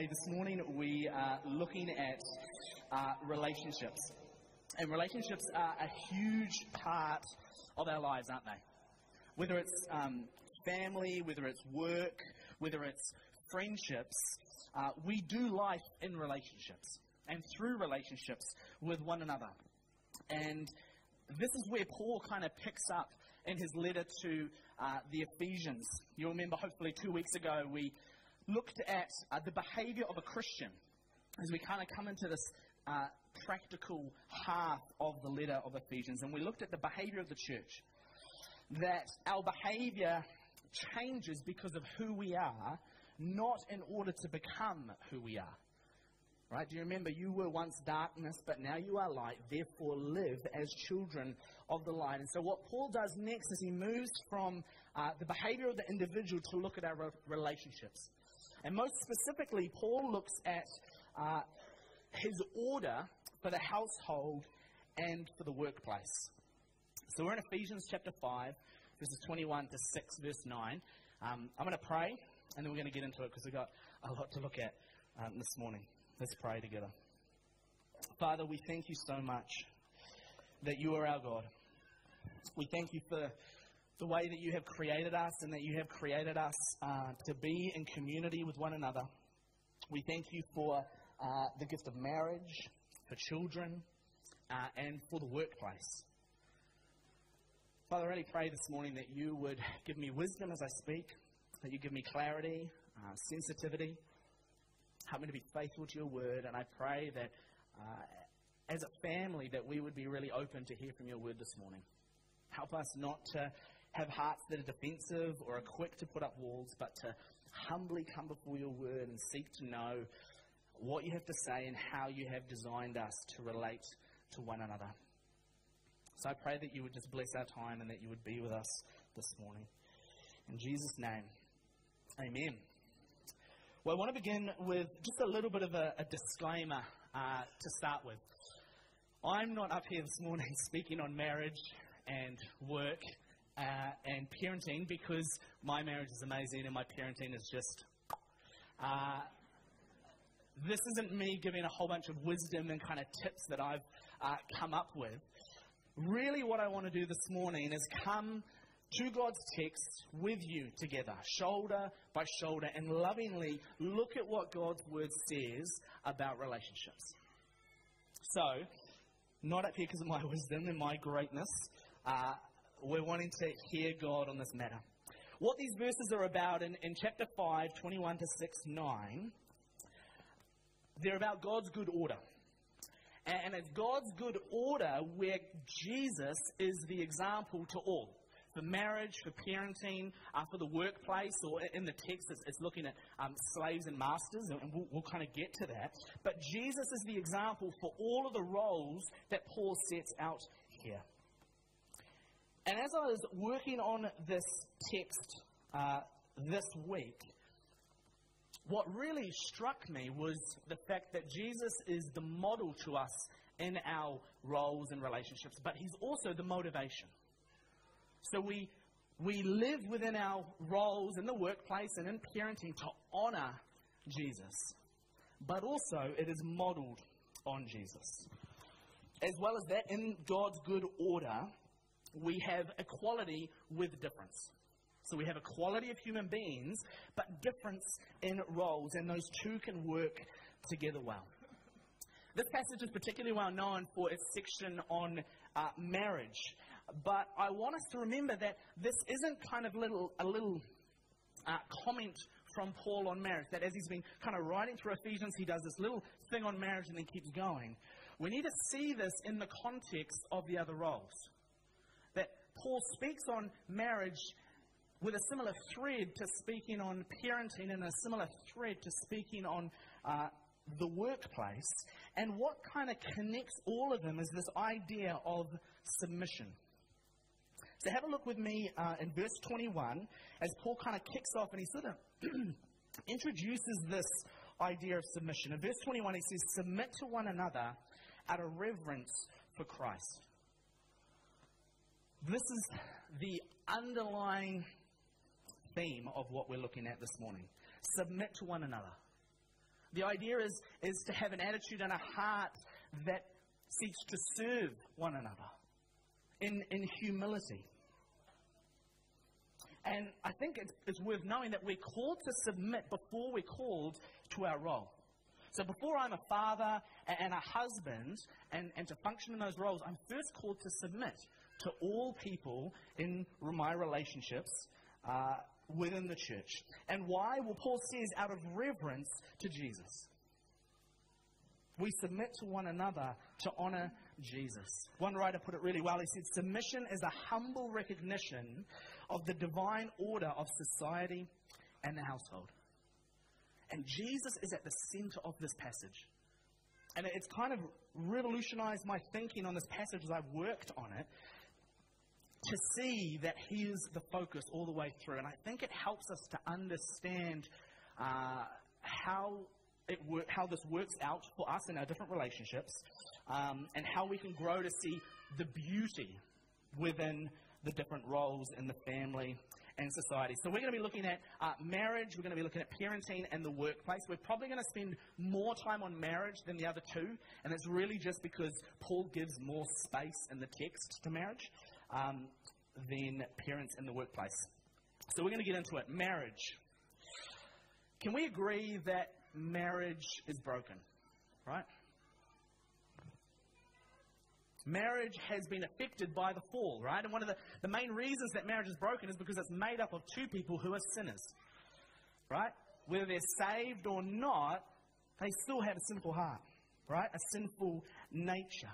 Hey, this morning we are looking at uh, relationships. And relationships are a huge part of our lives, aren't they? Whether it's um, family, whether it's work, whether it's friendships, uh, we do life in relationships and through relationships with one another. And this is where Paul kind of picks up in his letter to uh, the Ephesians. You'll remember, hopefully, two weeks ago, we looked at uh, the behavior of a Christian as we kind of come into this uh, practical half of the letter of Ephesians. And we looked at the behavior of the church. That our behavior changes because of who we are, not in order to become who we are. Right? Do you remember you were once darkness, but now you are light, therefore live as children of the light. And so, what Paul does next is he moves from uh, the behavior of the individual to look at our re- relationships. And most specifically, Paul looks at uh, his order for the household and for the workplace. So, we're in Ephesians chapter 5, verses 21 to 6, verse 9. Um, I'm going to pray, and then we're going to get into it because we've got a lot to look at um, this morning. Let's pray together. Father, we thank you so much that you are our God. We thank you for the way that you have created us and that you have created us uh, to be in community with one another. We thank you for uh, the gift of marriage, for children, uh, and for the workplace. Father, I really pray this morning that you would give me wisdom as I speak, that you give me clarity, uh, sensitivity Help me to be faithful to your word. And I pray that uh, as a family that we would be really open to hear from your word this morning. Help us not to have hearts that are defensive or are quick to put up walls, but to humbly come before your word and seek to know what you have to say and how you have designed us to relate to one another. So I pray that you would just bless our time and that you would be with us this morning. In Jesus' name, amen. Well, I want to begin with just a little bit of a, a disclaimer uh, to start with. I'm not up here this morning speaking on marriage and work uh, and parenting because my marriage is amazing and my parenting is just. Uh, this isn't me giving a whole bunch of wisdom and kind of tips that I've uh, come up with. Really, what I want to do this morning is come to God's text with you together, shoulder by shoulder, and lovingly look at what God's word says about relationships. So, not up here because of my wisdom and my greatness. Uh, we're wanting to hear God on this matter. What these verses are about in, in chapter 5, 21 to 6, 9, they're about God's good order. And, it's God's good order where Jesus is the example to all for marriage, for parenting, uh, for the workplace, or in the text it's, it's looking at um, slaves and masters, and we'll, we'll kind of get to that. But Jesus is the example for all of the roles that Paul sets out here. And as I was working on this text uh, this week, what really struck me was the fact that Jesus is the model to us in our roles and relationships, but he's also the motivation. So we, we live within our roles in the workplace and in parenting to honor Jesus. But also, it is modeled on Jesus. As well as that, in God's good order, we have equality with difference. So we have equality of human beings, but difference in roles, and those two can work together well. This passage is particularly well known for its section on uh, marriage. But I want us to remember that this isn't kind of little, a little uh, comment from Paul on marriage. That as he's been kind of writing through Ephesians, he does this little thing on marriage and then keeps going. We need to see this in the context of the other roles. Paul speaks on marriage with a similar thread to speaking on parenting and a similar thread to speaking on uh, the workplace. And what kind of connects all of them is this idea of submission. So have a look with me uh, in verse 21 as Paul kind of kicks off and he sort of introduces this idea of submission. In verse 21, he says, Submit to one another out of reverence for Christ. This is the underlying theme of what we're looking at this morning. Submit to one another. The idea is, is to have an attitude and a heart that seeks to serve one another in, in humility. And I think it's, it's worth knowing that we're called to submit before we're called to our role. So before I'm a father and a husband and, and to function in those roles, I'm first called to submit to all people in my relationships uh, within the church. And why? Well, Paul says out of reverence to Jesus. We submit to one another to honor Jesus. One writer put it really well. He said, Submission is a humble recognition of the divine order of society and the household. And Jesus is at the center of this passage. And it's kind of revolutionized my thinking on this passage as I've worked on it to see that He is the focus all the way through. And I think it helps us to understand uh, how, it wor- how this works out for us in our different relationships um, and how we can grow to see the beauty within the different roles in the family and society. So we're going to be looking at uh, marriage, we're going to be looking at parenting and the workplace. We're probably going to spend more time on marriage than the other two, and it's really just because Paul gives more space in the text to marriage um, than parents in the workplace. So we're going to get into it. Marriage. Can we agree that marriage is broken? Right? Marriage has been affected by the fall, right? And one of the, the main reasons that marriage is broken is because it's made up of two people who are sinners, right? Whether they're saved or not, they still have a sinful heart, right? A sinful nature.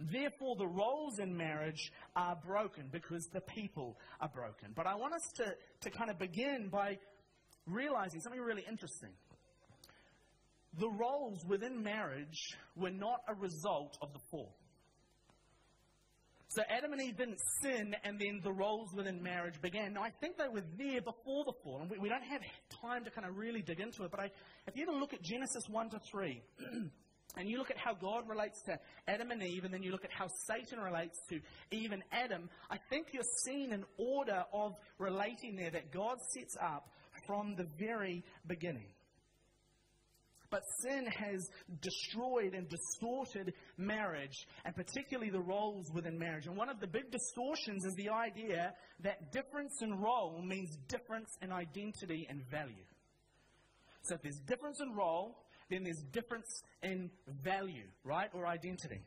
Therefore, the roles in marriage are broken because the people are broken. But I want us to, to kind of begin by realizing something really interesting. The roles within marriage were not a result of the fall. So Adam and Eve didn't sin, and then the roles within marriage began. Now, I think they were there before the fall, and we, we don't have time to kind of really dig into it. But I, if you ever look at Genesis 1 to 3, and you look at how God relates to Adam and Eve, and then you look at how Satan relates to Eve and Adam, I think you're seeing an order of relating there that God sets up from the very beginning. But sin has destroyed and distorted marriage, and particularly the roles within marriage. And one of the big distortions is the idea that difference in role means difference in identity and value. So if there's difference in role, then there's difference in value, right, or identity.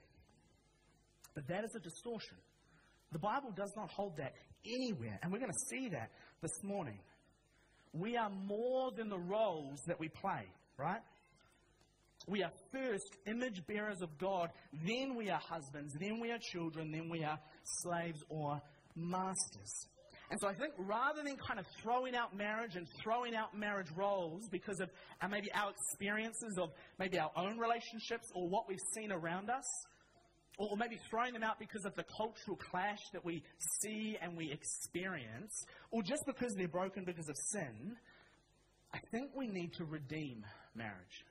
But that is a distortion. The Bible does not hold that anywhere, and we're going to see that this morning. We are more than the roles that we play, right? We are first image bearers of God, then we are husbands, then we are children, then we are slaves or masters. And so I think rather than kind of throwing out marriage and throwing out marriage roles because of maybe our experiences of maybe our own relationships or what we've seen around us, or maybe throwing them out because of the cultural clash that we see and we experience, or just because they're broken because of sin, I think we need to redeem marriage.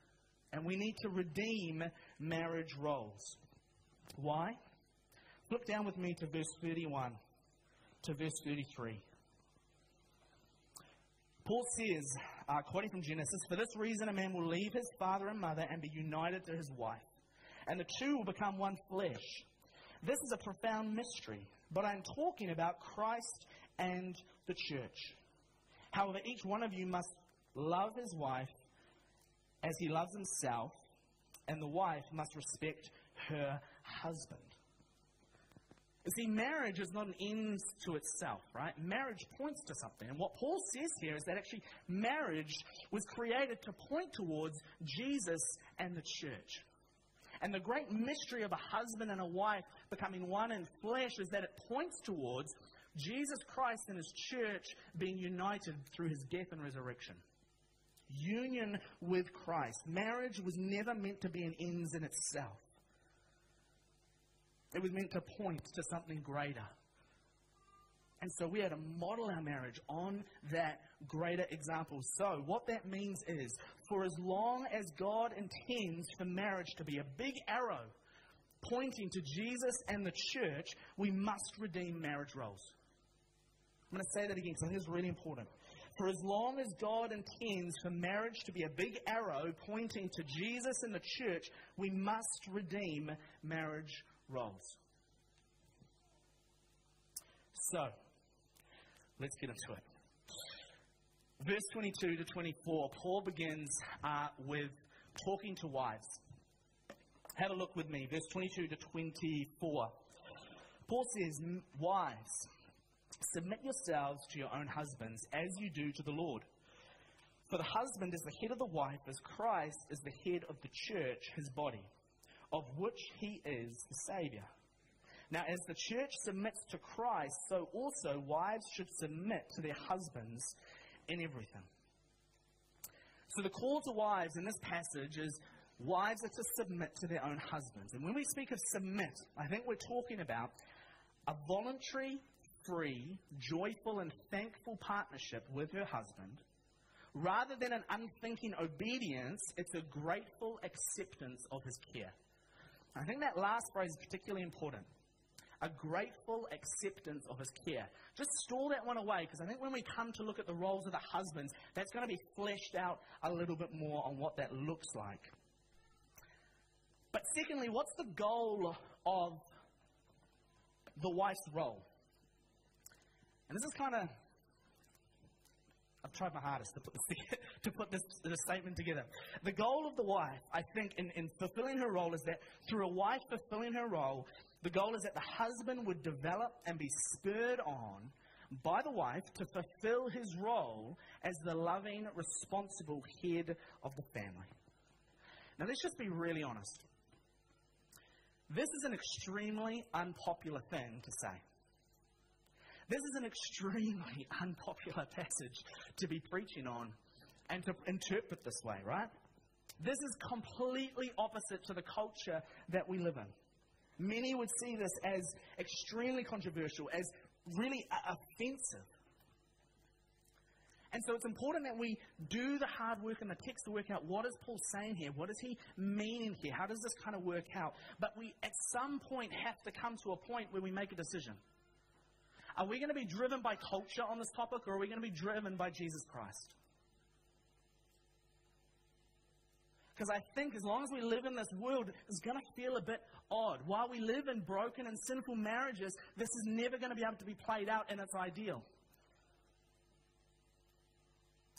And we need to redeem marriage roles. Why? Look down with me to verse 31 to verse 33. Paul says, uh, quoting from Genesis, For this reason a man will leave his father and mother and be united to his wife, and the two will become one flesh. This is a profound mystery, but I'm talking about Christ and the church. However, each one of you must love his wife as he loves himself, and the wife must respect her husband. You see, marriage is not an end to itself, right? Marriage points to something. And what Paul says here is that actually marriage was created to point towards Jesus and the church. And the great mystery of a husband and a wife becoming one in flesh is that it points towards Jesus Christ and his church being united through his death and resurrection union with Christ. Marriage was never meant to be an ends in itself. It was meant to point to something greater. And so we had to model our marriage on that greater example. So, what that means is, for as long as God intends for marriage to be a big arrow pointing to Jesus and the church, we must redeem marriage roles. I'm going to say that again because I think it's really important. For as long as God intends for marriage to be a big arrow pointing to Jesus and the church, we must redeem marriage roles. So, let's get into it. Verse 22 to 24, Paul begins uh, with talking to wives. Have a look with me, verse 22 to 24. Paul says, Wives, submit yourselves to your own husbands as you do to the Lord. For the husband is the head of the wife, as Christ is the head of the church, his body, of which he is the Savior. Now, as the church submits to Christ, so also wives should submit to their husbands in everything. So, the call to wives in this passage is wives are to submit to their own husbands. And when we speak of submit, I think we're talking about a voluntary, free, joyful, and thankful partnership with her husband. Rather than an unthinking obedience, it's a grateful acceptance of his care. I think that last phrase is particularly important. A grateful acceptance of his care. Just store that one away because I think when we come to look at the roles of the husbands, that's going to be fleshed out a little bit more on what that looks like. But secondly, what's the goal of the wife's role? And this is kind of, I've tried my hardest to put this, to put this, this statement together. The goal of the wife, I think, in, in fulfilling her role is that through a wife fulfilling her role, the goal is that the husband would develop and be spurred on by the wife to fulfill his role as the loving, responsible head of the family. Now, let's just be really honest. This is an extremely unpopular thing to say. This is an extremely unpopular passage to be preaching on and to interpret this way, right? This is completely opposite to the culture that we live in. Many would see this as extremely controversial, as really offensive. And so it's important that we do the hard work in the text to work out what is Paul saying here? What is he meaning here? How does this kind of work out? But we, at some point, have to come to a point where we make a decision. Are we going to be driven by culture on this topic, or are we going to be driven by Jesus Christ? Because I think as long as we live in this world, it's going to feel a bit odd. While we live in broken and sinful marriages, this is never going to be able to be played out in its ideal.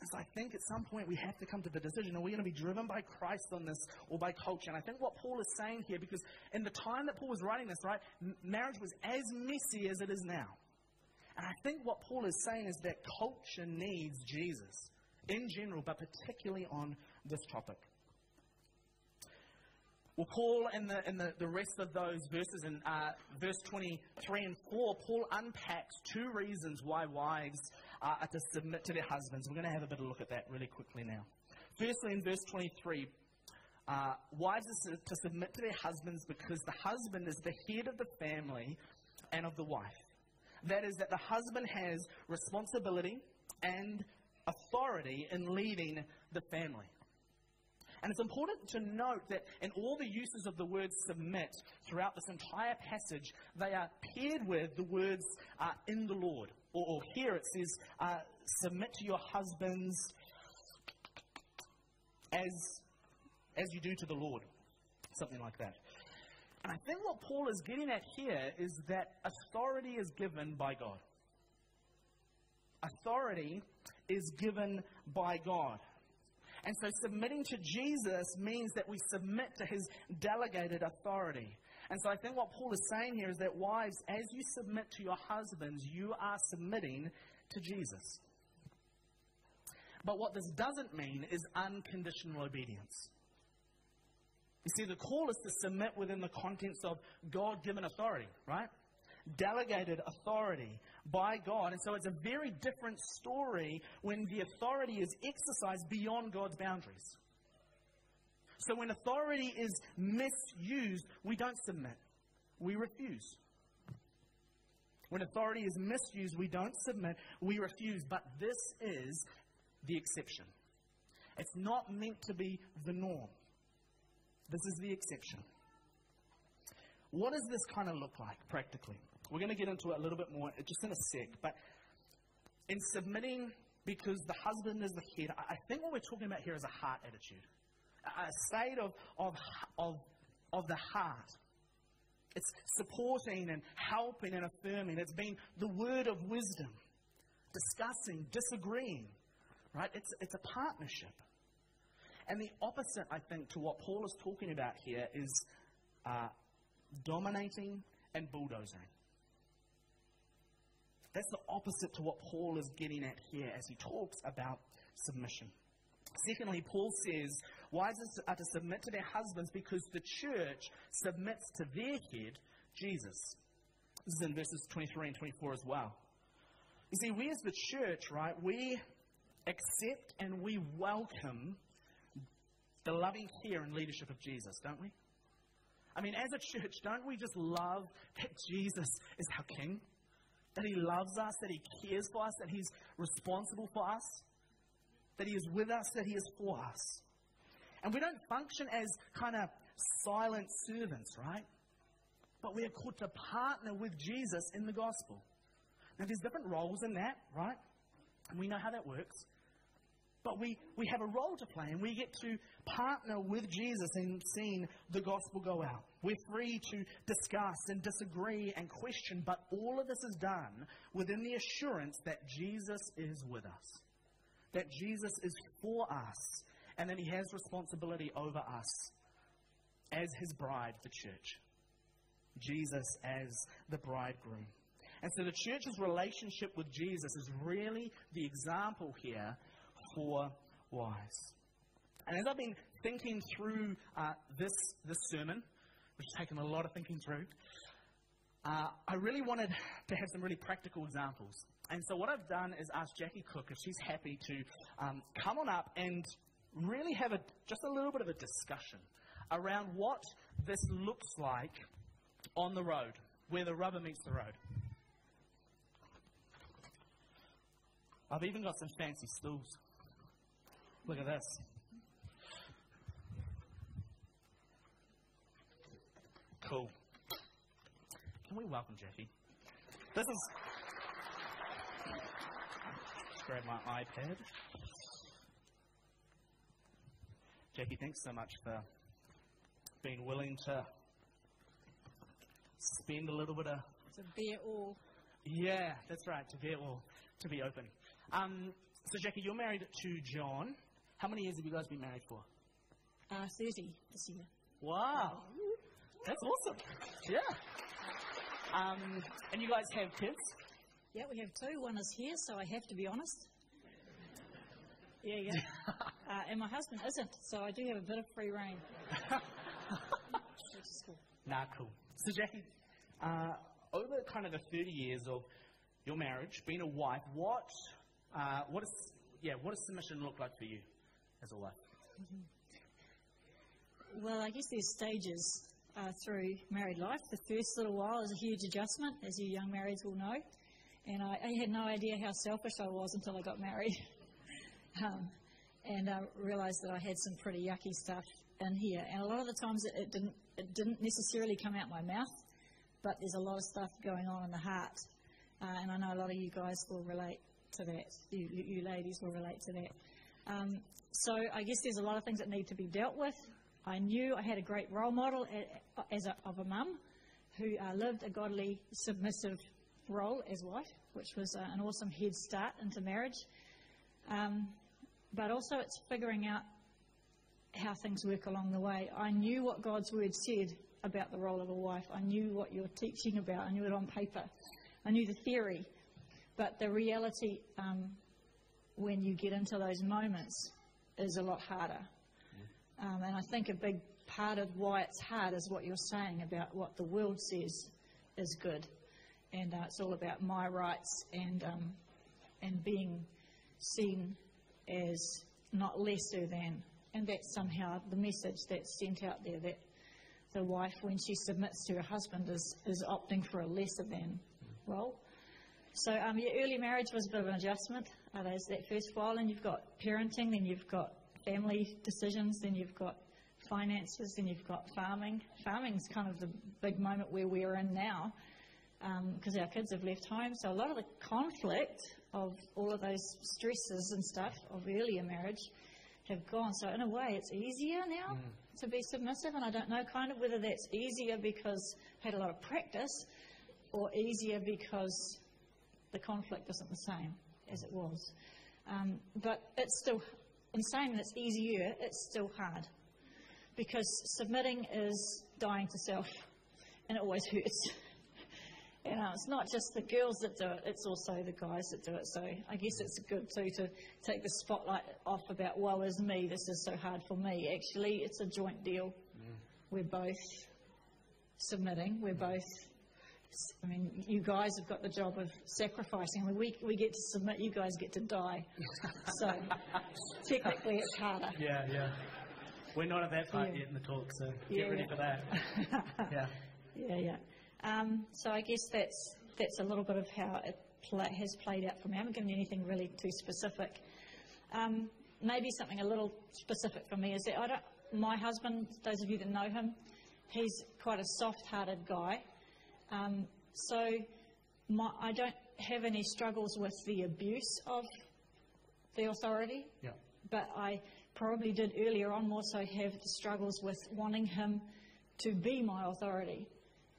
So I think at some point we have to come to the decision are we going to be driven by Christ on this or by culture? And I think what Paul is saying here, because in the time that Paul was writing this, right, marriage was as messy as it is now. And I think what Paul is saying is that culture needs Jesus in general, but particularly on this topic. Well, Paul in the, in the, the rest of those verses, in uh, verse 23 and 4, Paul unpacks two reasons why wives are to submit to their husbands. We're going to have a bit of a look at that really quickly now. Firstly, in verse 23, uh, wives are to submit to their husbands because the husband is the head of the family and of the wife. That is, that the husband has responsibility and authority in leading the family. And it's important to note that in all the uses of the word submit throughout this entire passage, they are paired with the words uh, in the Lord. Or, or, here it says, uh, submit to your husbands as, as you do to the Lord. Something like that. And I think what Paul is getting at here is that authority is given by God. Authority is given by God. And so submitting to Jesus means that we submit to his delegated authority. And so I think what Paul is saying here is that wives, as you submit to your husbands, you are submitting to Jesus. But what this doesn't mean is unconditional obedience. You see, the call is to submit within the contents of God given authority, right? Delegated authority by God. And so it's a very different story when the authority is exercised beyond God's boundaries. So when authority is misused, we don't submit, we refuse. When authority is misused, we don't submit, we refuse. But this is the exception. It's not meant to be the norm. This is the exception. What does this kind of look like practically? We're going to get into it a little bit more uh, just in a sec. But in submitting because the husband is the head. I think what we're talking about here is a heart attitude, a state of, of, of, of the heart. It's supporting and helping and affirming. It's being the word of wisdom, discussing, disagreeing, right? It's, it's a partnership. And the opposite, I think, to what Paul is talking about here is uh, dominating and bulldozing. That's the opposite to what Paul is getting at here as he talks about submission. Secondly, Paul says wives are to submit to their husbands because the church submits to their head, Jesus. This is in verses 23 and 24 as well. You see, we as the church, right, we accept and we welcome the loving care and leadership of Jesus, don't we? I mean, as a church, don't we just love that Jesus is our King? That He loves us, that He cares for us, that He's responsible for us, that He is with us, that He is for us. And we don't function as kind of silent servants, right? But we are called to partner with Jesus in the gospel. Now, there's different roles in that, right? And we know how that works. But we, we have a role to play, and we get to partner with Jesus in seeing the gospel go out. We're free to discuss and disagree and question, but all of this is done within the assurance that Jesus is with us, that Jesus is for us, and that he has responsibility over us as his bride, the church. Jesus as the bridegroom. And so the church's relationship with Jesus is really the example here for wise. And as I've been thinking through uh, this, this sermon, which has taken a lot of thinking through, uh, I really wanted to have some really practical examples. And so what I've done is asked Jackie Cook if she's happy to um, come on up and really have a, just a little bit of a discussion around what this looks like on the road, where the rubber meets the road. I've even got some fancy stools. Look at this. Cool. Can we welcome Jackie? This is. Just grab my iPad. Jackie, thanks so much for being willing to spend a little bit of. To bear all. Yeah, that's right, to bear all, to be open. Um, so, Jackie, you're married to John. How many years have you guys been married for? Uh, 30 this year. Wow. That's awesome. Yeah. Um, and you guys have kids? Yeah, we have two. One is here, so I have to be honest. Yeah, yeah. uh, and my husband isn't, so I do have a bit of free rein. Which is cool. Nah, cool. So, Jackie, uh, over kind of the 30 years of your marriage, being a wife, what, uh, what, is, yeah, what does submission look like for you? As a wife? Mm-hmm. Well, I guess there's stages uh, through married life. The first little while is a huge adjustment, as you young marrieds will know. And I, I had no idea how selfish I was until I got married. um, and I realised that I had some pretty yucky stuff in here. And a lot of the times it, it, didn't, it didn't necessarily come out my mouth, but there's a lot of stuff going on in the heart. Uh, and I know a lot of you guys will relate to that. You, you ladies will relate to that. Um, so I guess there's a lot of things that need to be dealt with. I knew I had a great role model as a, of a mum who uh, lived a godly, submissive role as wife, which was uh, an awesome head start into marriage. Um, but also, it's figuring out how things work along the way. I knew what God's word said about the role of a wife. I knew what you're teaching about. I knew it on paper. I knew the theory. But the reality, um, when you get into those moments, is a lot harder. Um, and I think a big part of why it's hard is what you're saying about what the world says is good. And uh, it's all about my rights and, um, and being seen as not lesser than. And that's somehow the message that's sent out there that the wife, when she submits to her husband, is, is opting for a lesser than role. So um, your early marriage was a bit of an adjustment. Uh, there's that first while, and you've got parenting, then you've got family decisions, then you've got finances, then you've got farming. Farming's kind of the big moment where we're in now because um, our kids have left home. So a lot of the conflict of all of those stresses and stuff of earlier marriage have gone. So in a way, it's easier now to be submissive, and I don't know kind of whether that's easier because I've had a lot of practice, or easier because the conflict isn't the same as it was. Um, but it's still, in saying that it's easier, it's still hard because submitting is dying to self, and it always hurts. You know, it's not just the girls that do it, it's also the guys that do it. So I guess it's good too to take the spotlight off about, woe is me, this is so hard for me. Actually, it's a joint deal. We're both submitting, we're both. I mean, you guys have got the job of sacrificing. I mean, we, we get to submit, you guys get to die. so technically, it's harder. Yeah, yeah. We're not at that part Yeah. yet in the talk, so Yeah, get ready yeah. for that. yeah. Yeah, yeah. Um, so I guess that's that's a little bit of how it pla has played out for me. I haven't given you anything really too specific. Um, maybe something a little specific for me is that I don't. My husband, those of you that know him, he's quite a soft-hearted guy. Um, so my, I don't have any struggles with the abuse of the authority Yeah. but I probably did earlier on more so have the struggles with wanting him to be my authority.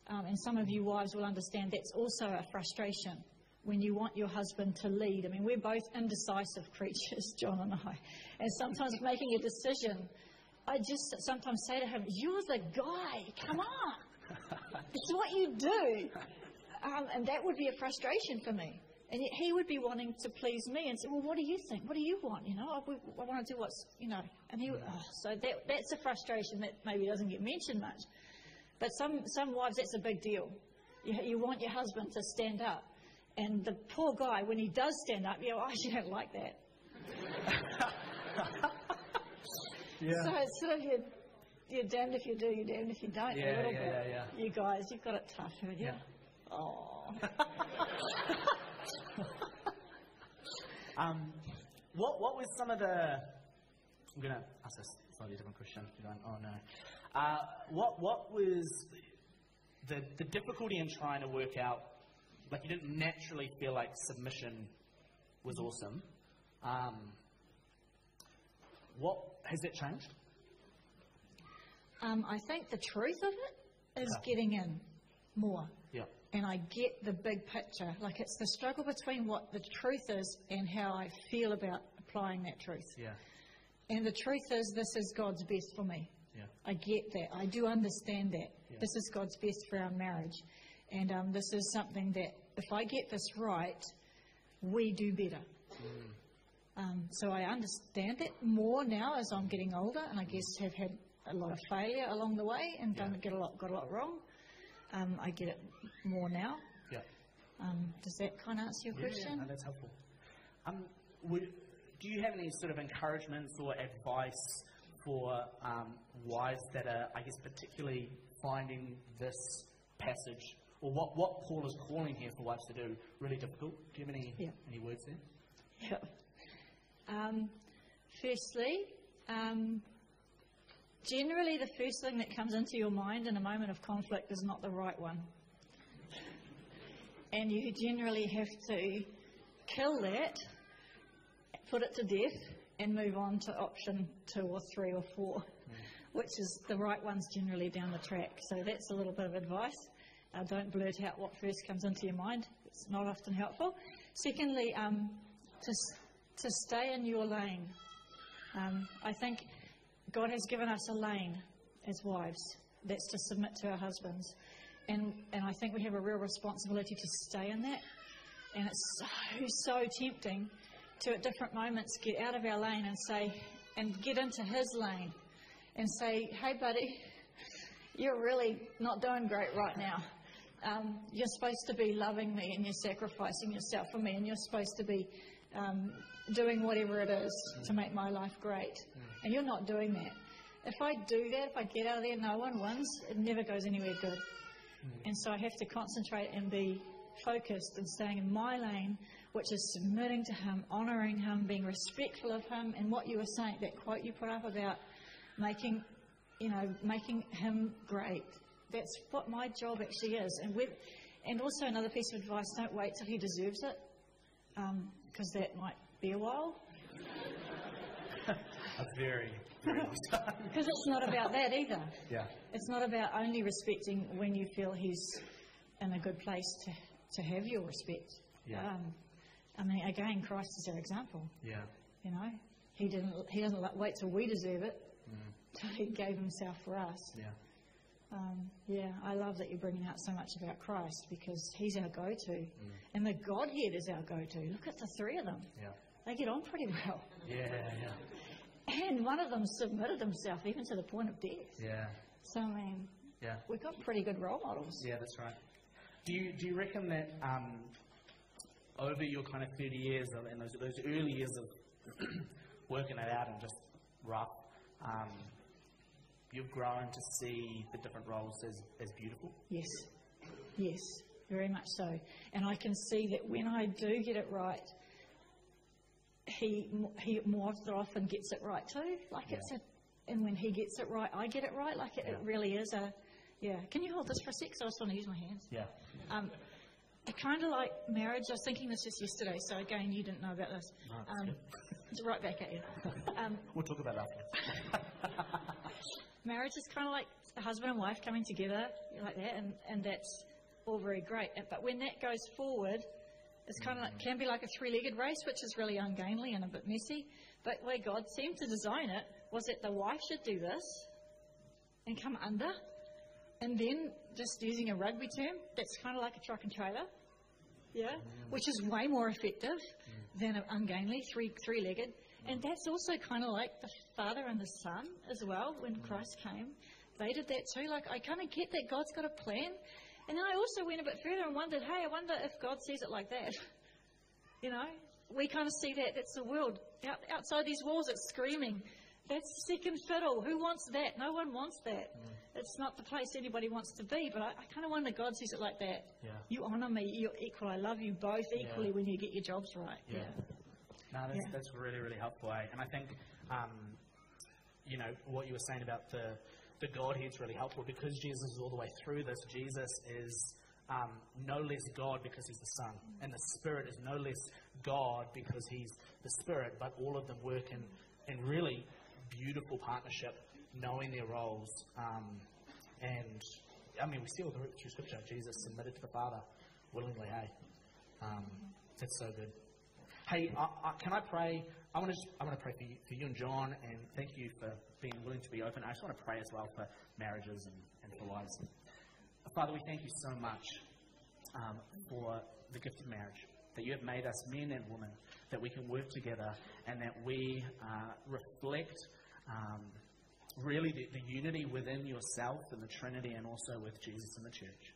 Um, and some of you wives will understand that's also a frustration when you want your husband to lead. I mean, we're both indecisive creatures, John and I. And sometimes making a decision, I just sometimes say to him, You're the guy, come on. It's what you do. Um, and that would be a frustration for me. And he would be wanting to please me and say, well, what do you think? What do you want? You know, I, I want to do what's, you know. And he, would- oh, so that, that's a frustration that maybe doesn't get mentioned much. But some, some wives, that's a big deal. You, you want your husband to stand up. And the poor guy, when he does stand up, you know, I actually don't like that. Yeah. So it's sort of you're, you're damned if you do, you're damned if you don't. Yeah, a little yeah, bit. yeah, You guys, you've got it tough, haven't you? Yeah. Oh. Um, what what was some of the? I'm gonna ask a slightly different question. You're going, oh no. Uh, what what was the the difficulty in trying to work out? Like you didn't naturally feel like submission was awesome. Um, what has it changed? Um, I think the truth of it is Okay. getting in more. Yeah. And I get the big picture. Like it's the struggle between what the truth is and how I feel about applying that truth. Yeah. And the truth is, this is God's best for me. Yeah. I get that. I do understand that. Yeah. This is God's best for our marriage. And um, this is something that, if I get this right, we do better. Um, so I understand it more now as I'm getting older, and I guess have had a lot of failure along the way and done, get a lot, got a lot wrong. Um, I get it more now. Yeah. Um, does that kind of answer your Yeah, question? no, that's helpful. Um, would, do you have any sort of encouragements or advice for um, wives that are, I guess, particularly finding this passage, or what, what Paul is calling here for wives to do, really difficult? Do you have any, Yeah. any words there? Yeah. Um, firstly, um, generally the first thing that comes into your mind in a moment of conflict is not the right one. And you generally have to kill that, put it to death, and move on to option two or three or four, which is the right ones generally down the track. So that's a little bit of advice. Uh, don't blurt out what first comes into your mind. It's not often helpful. Secondly, um, to, to stay in your lane. Um, I think God has given us a lane as wives. That's to submit to our husbands. And, and I think we have a real responsibility to stay in that. And it's so, so tempting to, at different moments, get out of our lane and say, and get into his lane and say, hey, buddy, you're really not doing great right now. Um, you're supposed to be loving me and you're sacrificing yourself for me and you're supposed to be um, doing whatever it is to make my life great. And you're not doing that. If I do that, if I get out of there, no one wins. It never goes anywhere good. And so I have to concentrate and be focused and staying in my lane, which is submitting to Him, honouring Him, being respectful of Him, and what you were saying, that quote you put up about making, you know, making Him great. That's what my job actually is. And with, and also another piece of advice: don't wait till He deserves it. Um, because that might be a while. A very, very long time. Because it's not about that either. Yeah. It's not about only respecting when you feel he's in a good place to, to have your respect. Yeah. Um, I mean, again, Christ is our example. Yeah. You know, he didn't. He doesn't wait till we deserve it. Till he gave himself for us. Yeah. Um, yeah, I love that you're bringing out so much about Christ because he's our go-to, mm. and the Godhead is our go-to. Look at the three of them; Yeah. they get on pretty well. Yeah. Yeah. And one of them submitted himself even to the point of death. Yeah. So I mean, Yeah. we've got pretty good role models. Yeah, that's right. Do you, do you reckon that um, over your kind of 30 years and those, those early years of working it out and just rough, um, you've grown to see the different roles as, as beautiful? Yes, yes, very much so. And I can see that when I do get it right, he he more often gets it right too. Like it's a, and when he gets it right, I get it right. Like it, it really is a, yeah. Can you hold this for a sec? So I just want to use my hands. Yeah. Um, I kind of like marriage. I was thinking this just yesterday. So again, you didn't know about this. No, um, it's right back at you. Um, We'll talk about that. marriage is kind of like a husband and wife coming together like that, and, and that's all very great. But when that goes forward, it's kind of like, can be like a three-legged race, which is really ungainly and a bit messy. But way God seemed to design it was that the wife should do this and come under, and then just using a rugby term, that's kind of like a truck and trailer, yeah, which is way more effective than an ungainly three three-legged. And that's also kind of like the Father and the Son as well. When Christ came, they did that too. Like I kind of get that God's got a plan, and then I also went a bit further and wondered, hey, I wonder if God sees it like that. You know, we kind of see that. That's the world. Out, outside these walls, it's screaming. That's second fiddle. Who wants that? No one wants that. It's not the place anybody wants to be. But I, I kind of wonder God sees it like that. Yeah. You honour me. You're equal. I love you both equally Yeah. when you get your jobs right. Yeah. No, that's, Yeah. that's really, really helpful. Eh? And I think, um, you know, what you were saying about the, the Godhead's really helpful because Jesus is all the way through this. Jesus is um, no less God because he's the Son. And the Spirit is no less God because he's the Spirit. But all of them work in, in really beautiful partnership, knowing their roles. Um, and, I mean, we see all through, Scripture, Jesus submitted to the Father willingly, hey? Um, it's so good. Hey, I, I, can I pray? I want to I want to pray for you, for you and John, and thank you for being willing to be open. I just want to pray as well for marriages and, and for wives. Father, we thank you so much um, for the gift of marriage, that you have made us men and women, that we can work together, and that we uh, reflect um, really the, the unity within yourself and the Trinity, and also with Jesus and the church.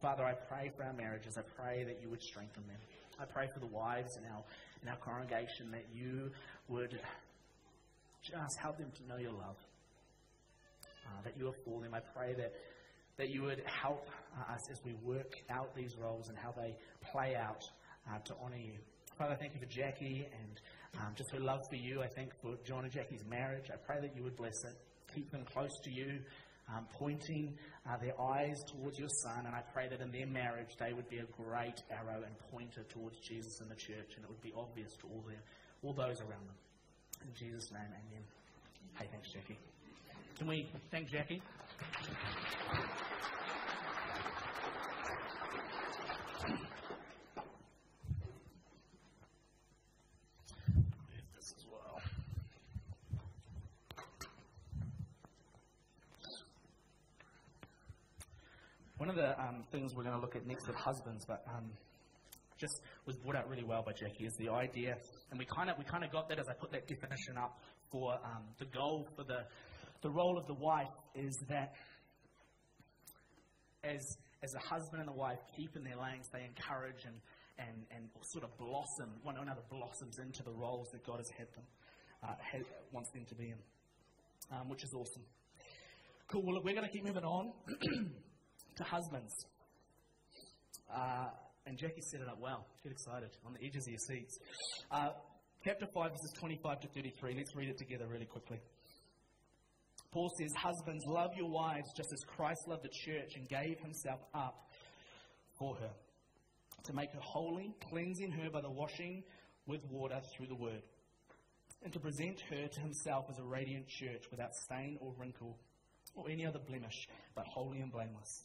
Father, I pray for our marriages. I pray that you would strengthen them. I pray for the wives in our, in our congregation that you would just help them to know your love, uh, that you are for them. I pray that, that you would help uh, us as we work out these roles and how they play out uh, to honour you. Father, thank you for Jackie and um, just her love for you. I thank for John and Jackie's marriage. I pray that you would bless it, keep them close to you, um, pointing uh, their eyes towards your Son. And I pray that in their marriage they would be a great arrow and pointer towards Jesus and the church, and it would be obvious to all, their, all those around them. In Jesus' name, amen. Hey, thanks, Jackie. Can we thank Jackie? This as well. One of the um, things we're going to look at next with husbands, but um, just was brought out really well by Jackie, is the idea, and we kind of we kind of got that as I put that definition up for um, the goal for the the role of the wife is that as as a husband and a wife keep in their lanes, they encourage and and, and sort of blossom one another blossoms into the roles that God has had them uh, had, wants them to be in, um, which is awesome. Cool. Well, look, we're going to keep moving on to husbands. Uh, and Jackie set it up well. Get excited on the edges of your seats. Uh, chapter 5, verses 25 to 33. Let's read it together really quickly. Paul says, Husbands, love your wives just as Christ loved the church and gave himself up for her, to make her holy, cleansing her by the washing with water through the word, and to present her to himself as a radiant church without stain or wrinkle or any other blemish, but holy and blameless.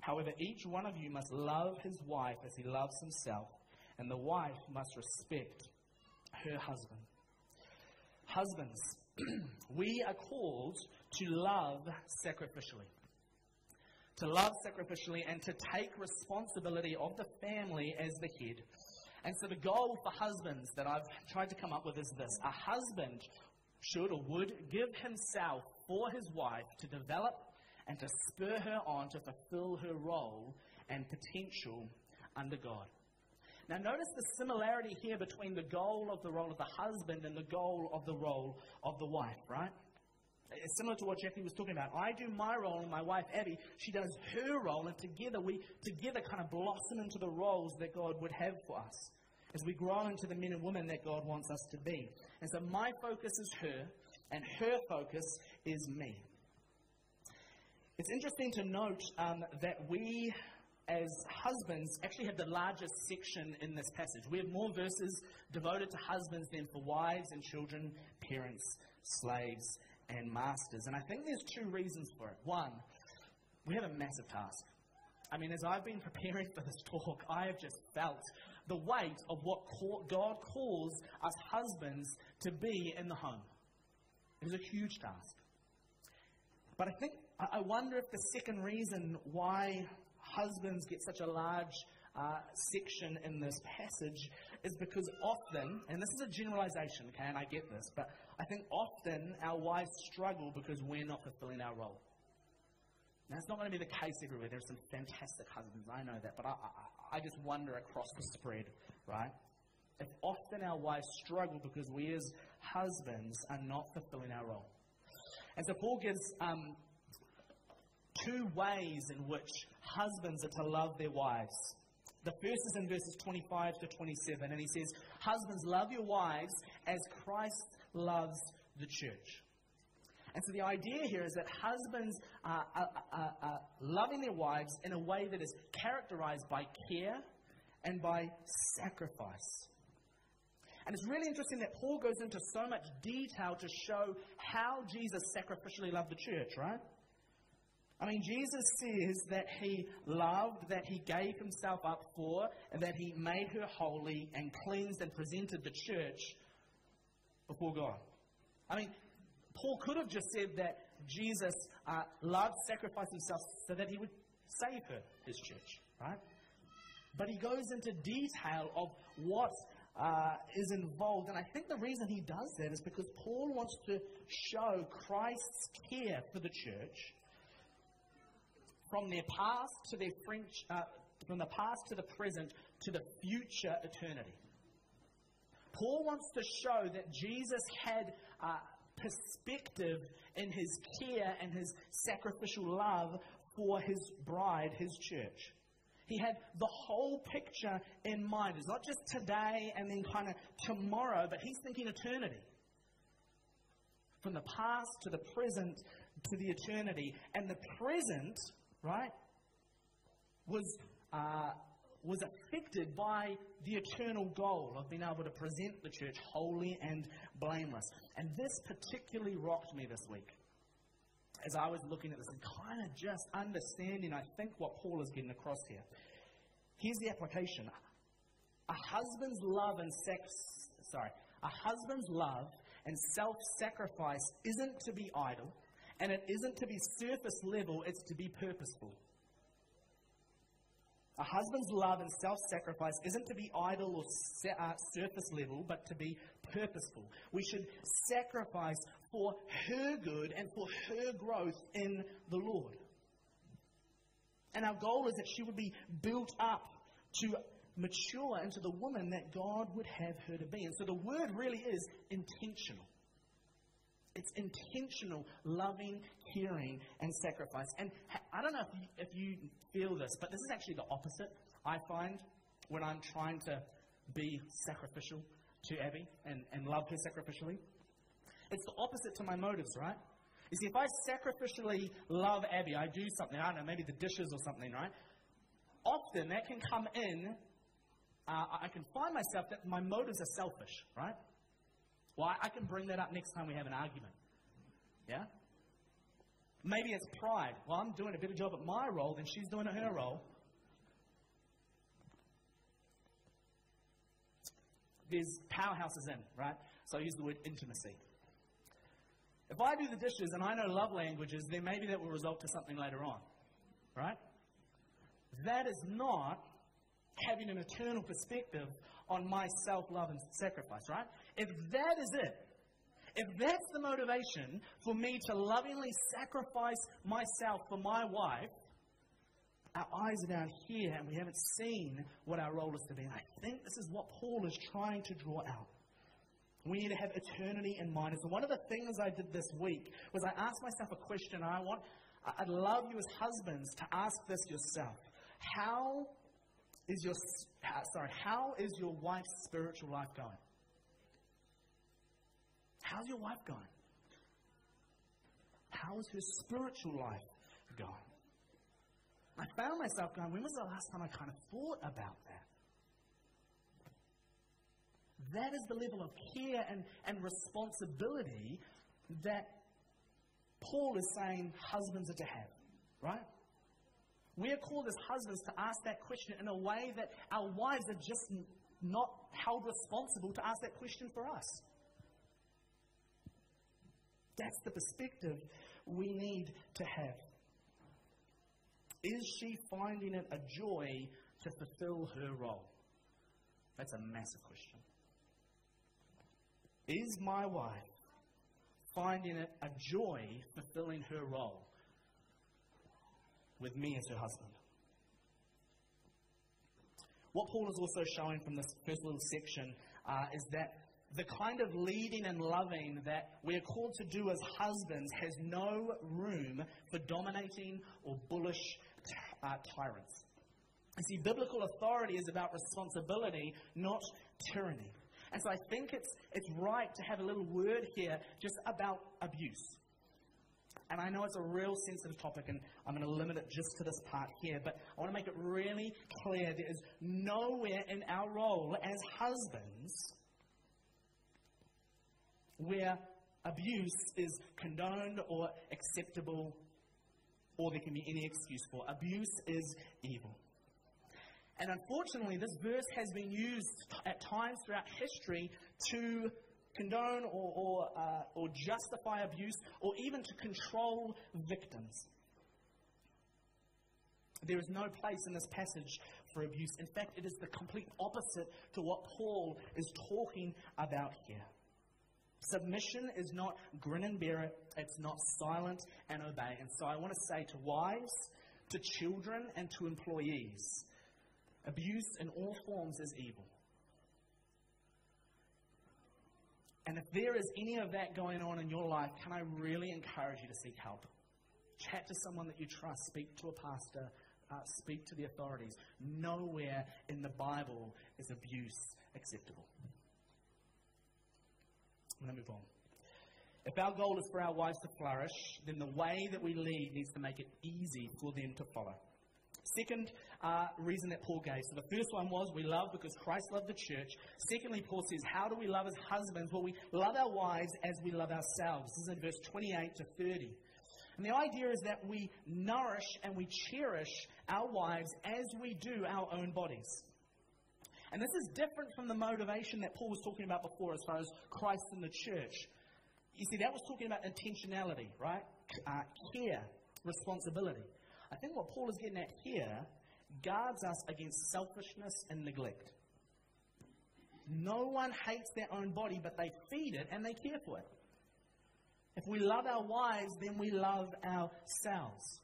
However, each one of you must love his wife as he loves himself, and the wife must respect her husband. Husbands, we are called to love sacrificially. To love sacrificially and to take responsibility of the family as the head. And so the goal for husbands that I've tried to come up with is this a husband should or would give himself for his wife to develop and to spur her on to fulfill her role and potential under God. Now, notice the similarity here between the goal of the role of the husband and the goal of the role of the wife, right? It's similar to what Jackie was talking about. I do my role, and my wife Abby, she does her role, and together we together kind of blossom into the roles that God would have for us as we grow into the men and women that God wants us to be. And so my focus is her, and her focus is me. It's interesting to note um, that we, as husbands, actually have the largest section in this passage. We have more verses devoted to husbands than for wives and children, parents, slaves, and masters. And I think there's two reasons for it. One, we have a massive task. I mean, as I've been preparing for this talk, I have just felt the weight of what God calls us husbands to be in the home. It is a huge task. But I think, I wonder if the second reason why husbands get such a large uh, section in this passage is because often, and this is a generalization, okay, and I get this, but I think often our wives struggle because we're not fulfilling our role. Now, it's not going to be the case everywhere. There are some fantastic husbands, I know that, but I, I, I just wonder across the spread, right? If often our wives struggle because we as husbands are not fulfilling our role. And so Paul gives um, two ways in which husbands are to love their wives. The first is in verses 25 to 27, and he says, Husbands, love your wives as Christ loves the church. And so the idea here is that husbands are, are, are, are, loving their wives in a way that is characterized by care and by sacrifice. And it's really interesting that Paul goes into so much detail to show how Jesus sacrificially loved the church, right? I mean, Jesus says that he loved, that he gave himself up for, and that he made her holy and cleansed and presented the church before God. I mean, Paul could have just said that Jesus uh, loved, sacrificed himself so that he would save her, his church, right? But he goes into detail of what uh, is involved. And I think the reason he does that is because Paul wants to show Christ's care for the church from their past to their French, uh, from the past to the present to the future eternity. Paul wants to show that Jesus had uh, perspective in his care and his sacrificial love for his bride, his church. He had the whole picture in mind. It's not just today and then kind of tomorrow, but he's thinking eternity. From the past to the present to the eternity. And the present, right, was, uh, was affected by the eternal goal of being able to present the church holy and blameless. And this particularly rocked me this week as I was looking at this and kind of just understanding, I think, what Paul is getting across here. Here's the application. A husband's love and sex, sorry, a husband's love and self sacrifice isn't to be idle, and it isn't to be surface level, it's to be purposeful. A husband's love and self sacrifice isn't to be idle or uh, surface level, but to be purposeful. We should sacrifice for her good and for her growth in the Lord. And our goal is that she would be built up to mature into the woman that God would have her to be. And so the word really is intentional. It's intentional, loving, caring, and sacrifice. And I don't know if you, if you feel this, but this is actually the opposite, I find, when I'm trying to be sacrificial to Abby and, and love her sacrificially. It's the opposite to my motives, right? You see, if I sacrificially love Abby, I do something, I don't know, maybe the dishes or something, right? Often that can come in, uh, I can find myself that my motives are selfish, right? I, I can bring that up next time we have an argument. Yeah? Maybe it's pride. Well, I'm doing a better job at my role than she's doing at her role. There's powerhouses in, right? So I use the word intimacy. If I do the dishes and I know love languages, then maybe that will result to something later on. Right? That is not having an eternal perspective on my self love and sacrifice, right? If that is it, if that's the motivation for me to lovingly sacrifice myself for my wife, our eyes are down here and we haven't seen what our role is to be. And I think this is what Paul is trying to draw out. We need to have eternity in mind. And so one of the things I did this week was I asked myself a question. I want, I'd love you as husbands to ask this yourself. How is your, uh, sorry, how is your wife's spiritual life going? How's your wife going? How is her spiritual life going? I found myself going, when was the last time I kind of thought about that? That is the level of care and, and responsibility that Paul is saying husbands are to have, right? We are called as husbands to ask that question in a way that our wives are just not held responsible to ask that question for us. That's the perspective we need to have. Is she finding it a joy to fulfill her role? That's a massive question. Is my wife finding it a joy fulfilling her role with me as her husband? What Paul is also showing from this first little section uh, is that the kind of leading and loving that we're called to do as husbands has no room for dominating or bullish uh, tyrants. You see, biblical authority is about responsibility, not tyranny. And so I think it's, it's right to have a little word here just about abuse. And I know it's a real sensitive topic, and I'm going to limit it just to this part here, but I want to make it really clear there is nowhere in our role as husbands where abuse is condoned or acceptable or there can be any excuse for. Abuse is evil. And unfortunately, this verse has been used at times throughout history to condone or, or, uh, or justify abuse or even to control victims. There is no place in this passage for abuse. In fact, it is the complete opposite to what Paul is talking about here. Submission is not grin and bear it, it's not silent and obey. And so I want to say to wives, to children, and to employees abuse in all forms is evil. And if there is any of that going on in your life, can I really encourage you to seek help? Chat to someone that you trust, speak to a pastor, uh, speak to the authorities. Nowhere in the Bible is abuse acceptable. Going to move on. If our goal is for our wives to flourish, then the way that we lead needs to make it easy for them to follow. Second uh, reason that Paul gave. So the first one was we love because Christ loved the church. Secondly, Paul says, how do we love as husbands? Well, we love our wives as we love ourselves. This is in verse 28 to 30. And the idea is that we nourish and we cherish our wives as we do our own bodies. And this is different from the motivation that Paul was talking about before as far as Christ and the church. You see, that was talking about intentionality, right? Uh, care, responsibility. I think what Paul is getting at here guards us against selfishness and neglect. No one hates their own body, but they feed it and they care for it. If we love our wives, then we love ourselves.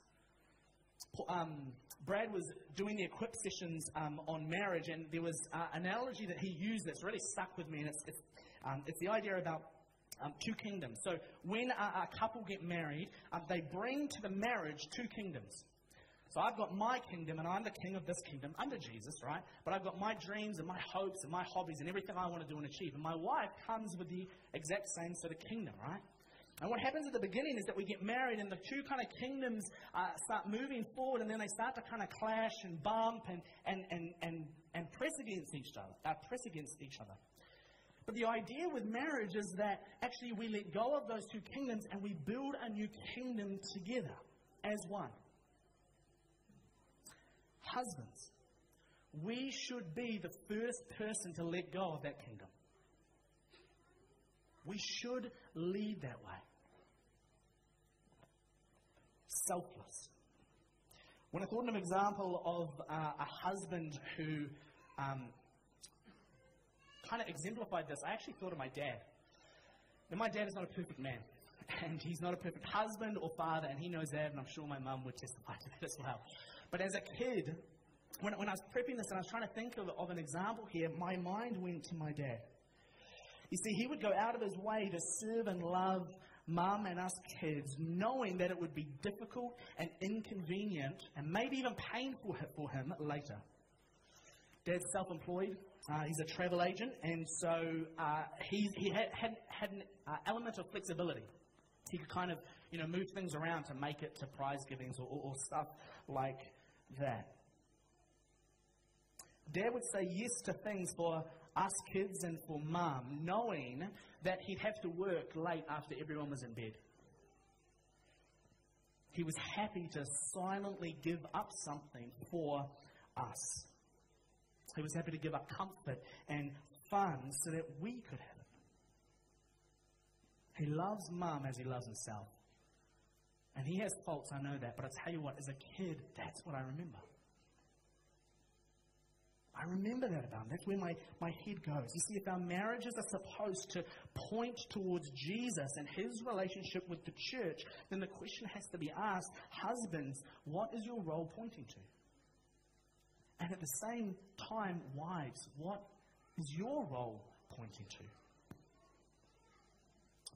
Um, Brad was doing the equip sessions um, on marriage, and there was uh, an analogy that he used that's really stuck with me, and it's, it's, um, it's the idea about Um, two kingdoms. So when a, a couple get married, um, they bring to the marriage two kingdoms. So I've got my kingdom, and I'm the king of this kingdom under Jesus, right? But I've got my dreams and my hopes and my hobbies and everything I want to do and achieve. And my wife comes with the exact same sort of kingdom, right? And what happens at the beginning is that we get married, and the two kind of kingdoms uh, start moving forward, and then they start to kind of clash and bump and, and, and, and, and press against each other. Uh, press against each other. But the idea with marriage is that actually we let go of those two kingdoms and we build a new kingdom together as one. Husbands, we should be the first person to let go of that kingdom. We should lead that way. Selfless. When I thought of an example of uh, a husband who um, kind of exemplified this, I actually thought of my dad. Now, my dad is not a perfect man, and he's not a perfect husband or father, and he knows that, and I'm sure my mum would testify to that as well. But as a kid, when, when I was prepping this and I was trying to think of, of an example here, my mind went to my dad. You see, he would go out of his way to serve and love mum and us kids, knowing that it would be difficult and inconvenient and maybe even painful for him later. Dad's self employed, uh, he's a travel agent, and so uh, he, he had, had, had an uh, element of flexibility. He could kind of, you know, move things around to make it to prize givings or, or, or stuff like that. Dad would say yes to things for us kids and for mom, knowing that he'd have to work late after everyone was in bed. He was happy to silently give up something for us. He was happy to give up comfort and fun so that we could have it. He loves mum as he loves himself. And he has faults, I know that, but I tell you what, as a kid, that's what I remember. I remember that about him. That's where my, my head goes. You see, if our marriages are supposed to point towards Jesus and his relationship with the church, then the question has to be asked Husbands, what is your role pointing to? And at the same time, wives, what is your role pointing to?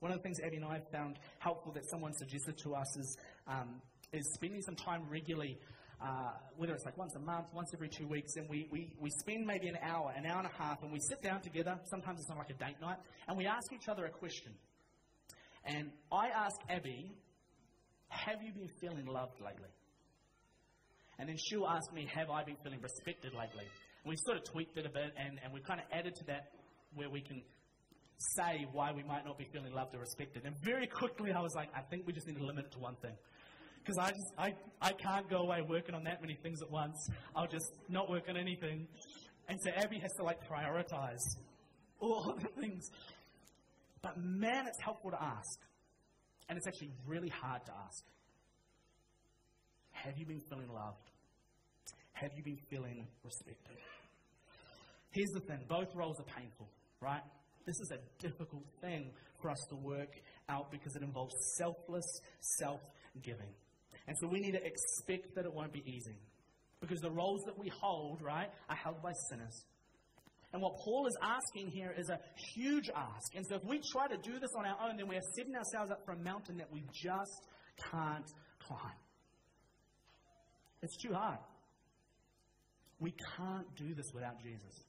One of the things Abby and I found helpful that someone suggested to us is, um, is spending some time regularly uh, whether it's like once a month, once every two weeks, and we, we, we spend maybe an hour, an hour and a half, and we sit down together. Sometimes it's not like a date night, and we ask each other a question. And I ask Abby, Have you been feeling loved lately? And then she'll ask me, Have I been feeling respected lately? And we sort of tweaked it a bit, and, and we kind of added to that where we can say why we might not be feeling loved or respected. And very quickly, I was like, I think we just need to limit it to one thing because I just I, I can't go away working on that many things at once. I'll just not work on anything. And so Abby has to like prioritize all of the things. But man, it's helpful to ask. And it's actually really hard to ask. Have you been feeling loved? Have you been feeling respected? Here's the thing both roles are painful, right? This is a difficult thing for us to work out because it involves selfless self giving. And so we need to expect that it won't be easy. Because the roles that we hold, right, are held by sinners. And what Paul is asking here is a huge ask. And so if we try to do this on our own, then we are setting ourselves up for a mountain that we just can't climb. It's too hard. We can't do this without Jesus.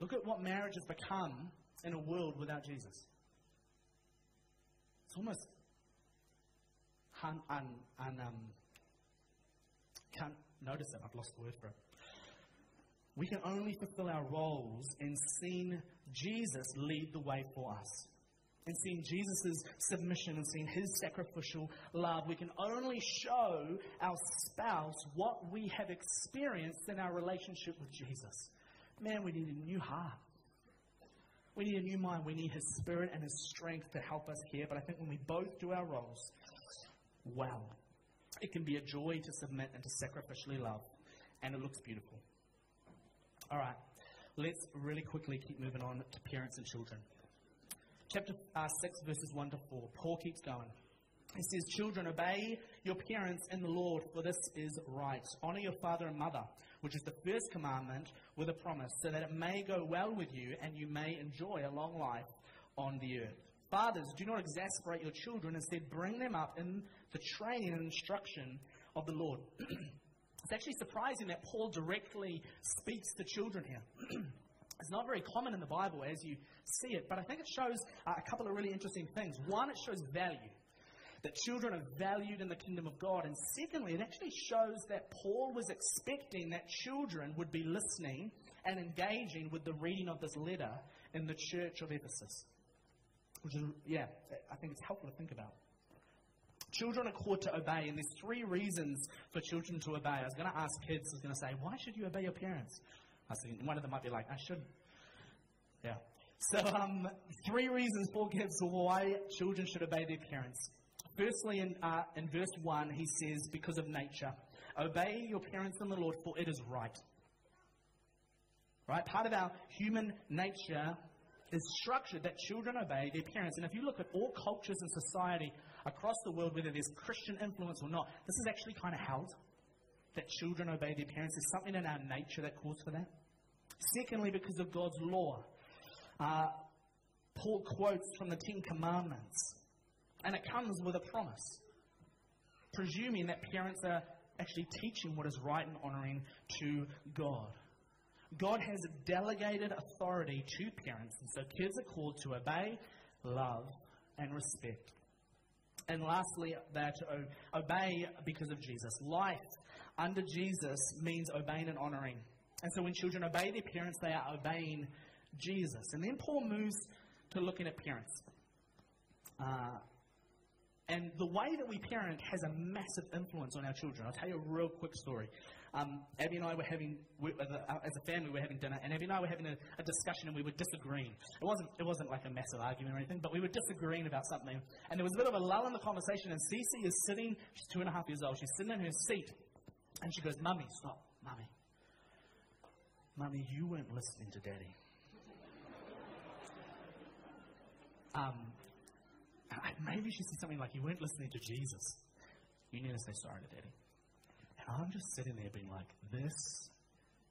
Look at what marriage has become in a world without Jesus. It's almost un, un, un, um, can't notice it. I've lost the word for it. We can only fulfill our roles in seeing Jesus lead the way for us. In seeing Jesus' submission and seeing his sacrificial love, we can only show our spouse what we have experienced in our relationship with Jesus. Man, we need a new heart. We need a new mind. We need his spirit and his strength to help us here. But I think when we both do our roles, well. It can be a joy to submit and to sacrificially love, and it looks beautiful. All right, let's really quickly keep moving on to parents and children. Chapter uh, 6, verses 1 to 4. Paul keeps going. He says, Children, obey your parents in the Lord, for this is right. Honor your father and mother, which is the first commandment with a promise, so that it may go well with you and you may enjoy a long life on the earth. Fathers, do not exasperate your children. Instead, bring them up in the training and instruction of the Lord. it's actually surprising that Paul directly speaks to children here. it's not very common in the Bible as you see it, but I think it shows uh, a couple of really interesting things. One, it shows value that children are valued in the kingdom of God. And secondly, it actually shows that Paul was expecting that children would be listening and engaging with the reading of this letter in the church of Ephesus. Which is, yeah, I think it's helpful to think about. Children are called to obey, and there's three reasons for children to obey. I was going to ask kids, I was going to say, why should you obey your parents? I thinking, one of them might be like, I should. Yeah. So, um, three reasons Paul gives why children should obey their parents. Firstly, in, uh, in verse 1, he says, because of nature. Obey your parents in the Lord, for it is right. Right? Part of our human nature is structured that children obey their parents. And if you look at all cultures and society across the world, whether there's Christian influence or not, this is actually kind of held that children obey their parents. There's something in our nature that calls for that. Secondly, because of God's law. Uh, Paul quotes from the Ten Commandments and it comes with a promise, presuming that parents are actually teaching what is right and honoring to God. God has delegated authority to parents, and so kids are called to obey, love, and respect. And lastly, they're to obey because of Jesus. Life under Jesus means obeying and honoring. And so when children obey their parents, they are obeying Jesus. And then Paul moves to looking at parents. Uh, and the way that we parent has a massive influence on our children. I'll tell you a real quick story. Um, Abby and I were having, we, as, a, as, a, family, we were having dinner, and Abby and I were having a, a, discussion, and we were disagreeing. It wasn't, it wasn't like a massive argument or anything, but we were disagreeing about something. And there was a bit of a lull in the conversation, and Cece is sitting, she's two and a half years old, she's sitting in her seat, and she goes, Mummy, stop, Mummy. Mummy, you weren't listening to Daddy. Um, maybe she said something like, You weren't listening to Jesus. You need to say sorry to daddy. And I'm just sitting there being like, This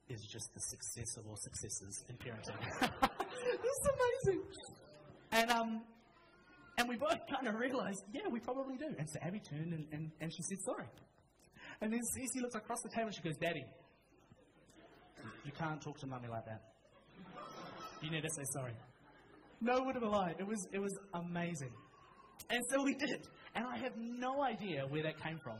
is just the success of all successes in parenting. this is amazing. And, um, and we both kind of realized, yeah, we probably do. And so Abby turned and, and, and she said sorry. And then Cece looks across the table and she goes, Daddy, you can't talk to mummy like that. You need to say sorry. No word of a lie. It was, it was amazing. And so we did. And I have no idea where that came from.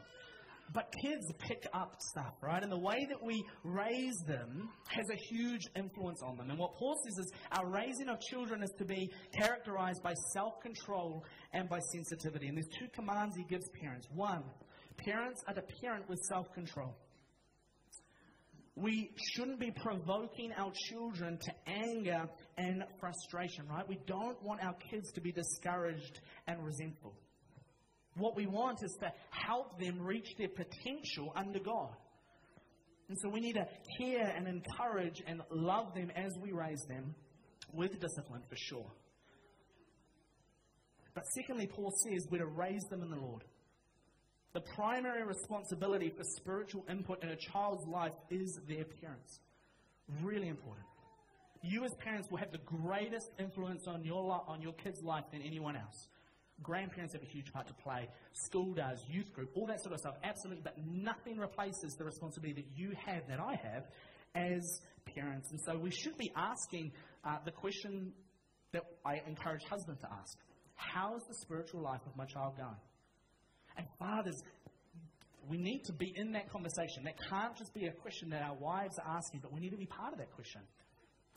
But kids pick up stuff, right? And the way that we raise them has a huge influence on them. And what Paul says is our raising of children is to be characterized by self control and by sensitivity. And there's two commands he gives parents. One, parents are to parent with self control. We shouldn't be provoking our children to anger and frustration, right? We don't want our kids to be discouraged and resentful. What we want is to help them reach their potential under God. And so we need to care and encourage and love them as we raise them with discipline for sure. But secondly, Paul says we're to raise them in the Lord. The primary responsibility for spiritual input in a child's life is their parents. Really important. You, as parents, will have the greatest influence on your, on your kid's life than anyone else. Grandparents have a huge part to play. School does, youth group, all that sort of stuff. Absolutely. But nothing replaces the responsibility that you have, that I have, as parents. And so we should be asking uh, the question that I encourage husbands to ask How is the spiritual life of my child going? And fathers, we need to be in that conversation. That can't just be a question that our wives are asking, but we need to be part of that question.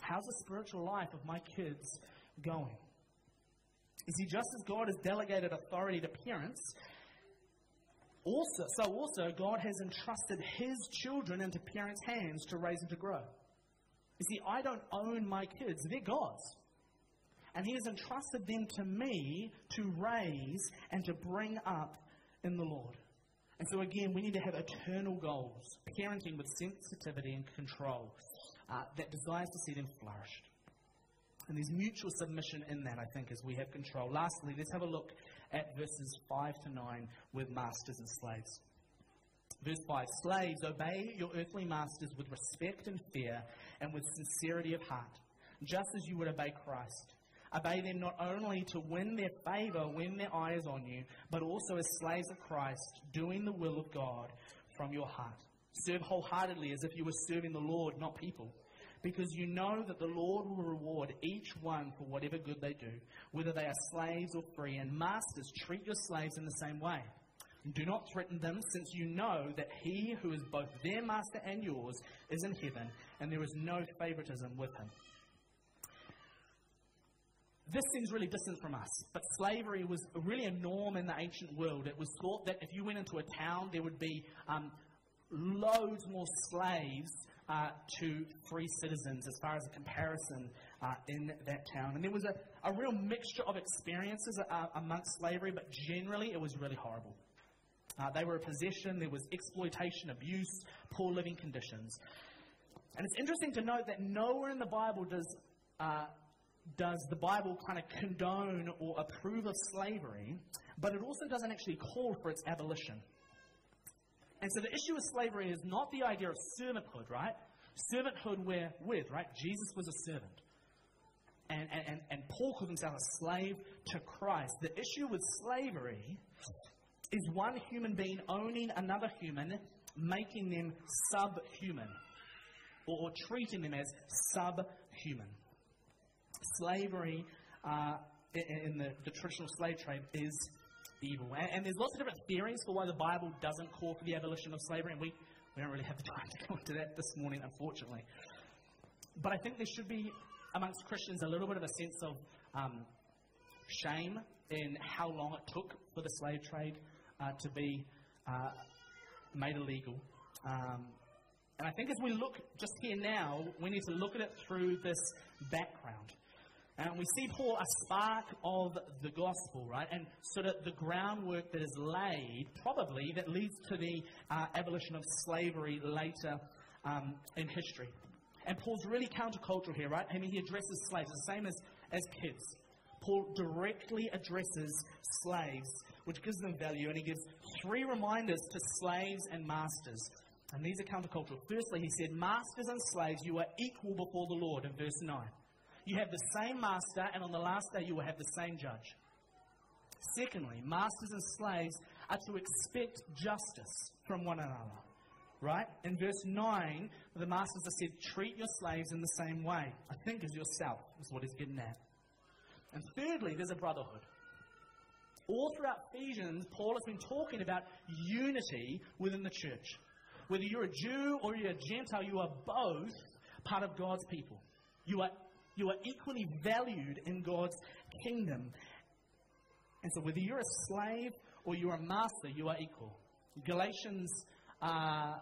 How's the spiritual life of my kids going? You see, just as God has delegated authority to parents, also, so also God has entrusted His children into parents' hands to raise and to grow. You see, I don't own my kids, they're God's. And He has entrusted them to me to raise and to bring up in the Lord. And so, again, we need to have eternal goals, parenting with sensitivity and control uh, that desires to see them flourish. And there's mutual submission in that, I think, as we have control. Lastly, let's have a look at verses 5 to 9 with masters and slaves. Verse 5 Slaves, obey your earthly masters with respect and fear and with sincerity of heart, just as you would obey Christ Obey them not only to win their favor when their eye is on you, but also as slaves of Christ, doing the will of God from your heart. Serve wholeheartedly as if you were serving the Lord, not people, because you know that the Lord will reward each one for whatever good they do, whether they are slaves or free. And masters, treat your slaves in the same way. Do not threaten them, since you know that he who is both their master and yours is in heaven, and there is no favoritism with him. This seems really distant from us, but slavery was really a norm in the ancient world. It was thought that if you went into a town, there would be um, loads more slaves uh, to free citizens as far as a comparison uh, in that town. And there was a, a real mixture of experiences uh, amongst slavery, but generally it was really horrible. Uh, they were a possession, there was exploitation, abuse, poor living conditions. And it's interesting to note that nowhere in the Bible does uh, does the Bible kind of condone or approve of slavery, but it also doesn't actually call for its abolition. And so the issue of slavery is not the idea of servanthood, right? Servanthood we're with, right? Jesus was a servant. And, and, and Paul called himself a slave to Christ. The issue with slavery is one human being owning another human, making them subhuman, or, or treating them as subhuman slavery uh, in the, the, traditional slave trade is evil. And, and, there's lots of different theories for why the Bible doesn't call for the abolition of slavery, and we, we don't really have the time to go into that this morning, unfortunately. But I think there should be, amongst Christians, a little bit of a sense of um, shame in how long it took for the slave trade uh, to be uh, made illegal. Um, and I think as we look just here now, we need to look at it through this background. And we see Paul a spark of the gospel, right? And sort of the groundwork that is laid, probably, that leads to the uh, abolition of slavery later um, in history. And Paul's really countercultural here, right? I mean, he addresses slaves the same as, as kids. Paul directly addresses slaves, which gives them value, and he gives three reminders to slaves and masters. And these are countercultural. Firstly, he said, Masters and slaves, you are equal before the Lord, in verse 9. You have the same master, and on the last day you will have the same judge. Secondly, masters and slaves are to expect justice from one another. Right? In verse 9, the masters are said, treat your slaves in the same way. I think as yourself, is what he's getting at. And thirdly, there's a brotherhood. All throughout Ephesians, Paul has been talking about unity within the church. Whether you're a Jew or you're a Gentile, you are both part of God's people. You are you are equally valued in God's kingdom. And so, whether you're a slave or you're a master, you are equal. Galatians uh,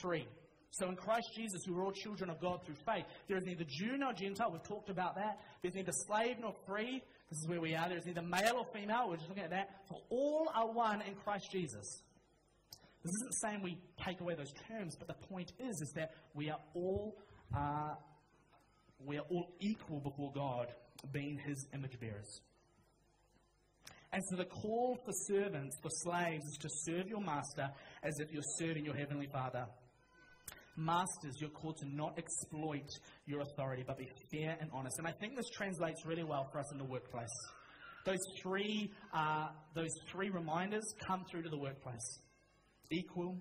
3. So, in Christ Jesus, we are all children of God through faith. There is neither Jew nor Gentile. We've talked about that. There's neither slave nor free. This is where we are. There's neither male or female. We're just looking at that. For all are one in Christ Jesus. This isn't saying we take away those terms, but the point is, is that we are all uh, we are all equal before God, being his image bearers. And so the call for servants, for slaves, is to serve your master as if you're serving your heavenly Father. Masters, you're called to not exploit your authority, but be fair and honest. And I think this translates really well for us in the workplace. Those three, uh, those three reminders come through to the workplace equal,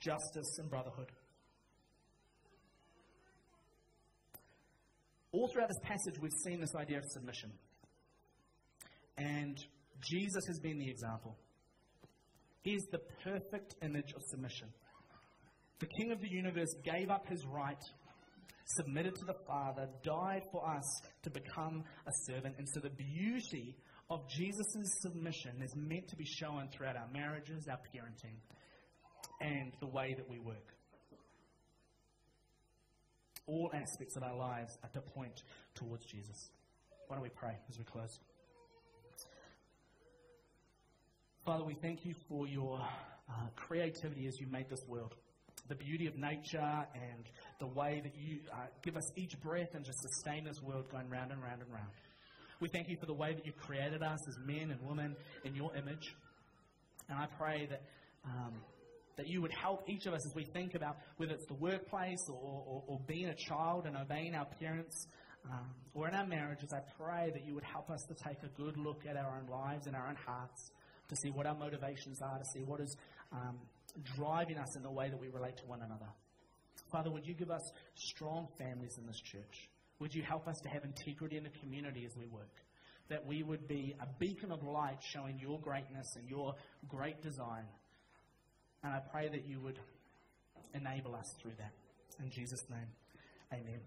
justice, and brotherhood. All throughout this passage, we've seen this idea of submission. And Jesus has been the example. He is the perfect image of submission. The King of the universe gave up his right, submitted to the Father, died for us to become a servant. And so the beauty of Jesus' submission is meant to be shown throughout our marriages, our parenting, and the way that we work all aspects of our lives are to point towards Jesus. Why don't we pray as we close? Father, we thank you for your uh, creativity as you made this world. The beauty of nature and the way that you uh, give us each breath and just sustain this world going round and round and round. We thank you for the way that you created us as men and women in your image. And I pray that um, that you would help each of us as we think about whether it's the workplace or, or, or being a child and obeying our parents, um, or in our marriages, I pray that you would help us to take a good look at our own lives and our own hearts to see what our motivations are, to see what is um, driving us in the way that we relate to one another. Father, would you give us strong families in this church? Would you help us to have integrity in the community as we work? That we would be a beacon of light showing your greatness and your great design. And I pray that you would enable us through that. In Jesus' name, amen.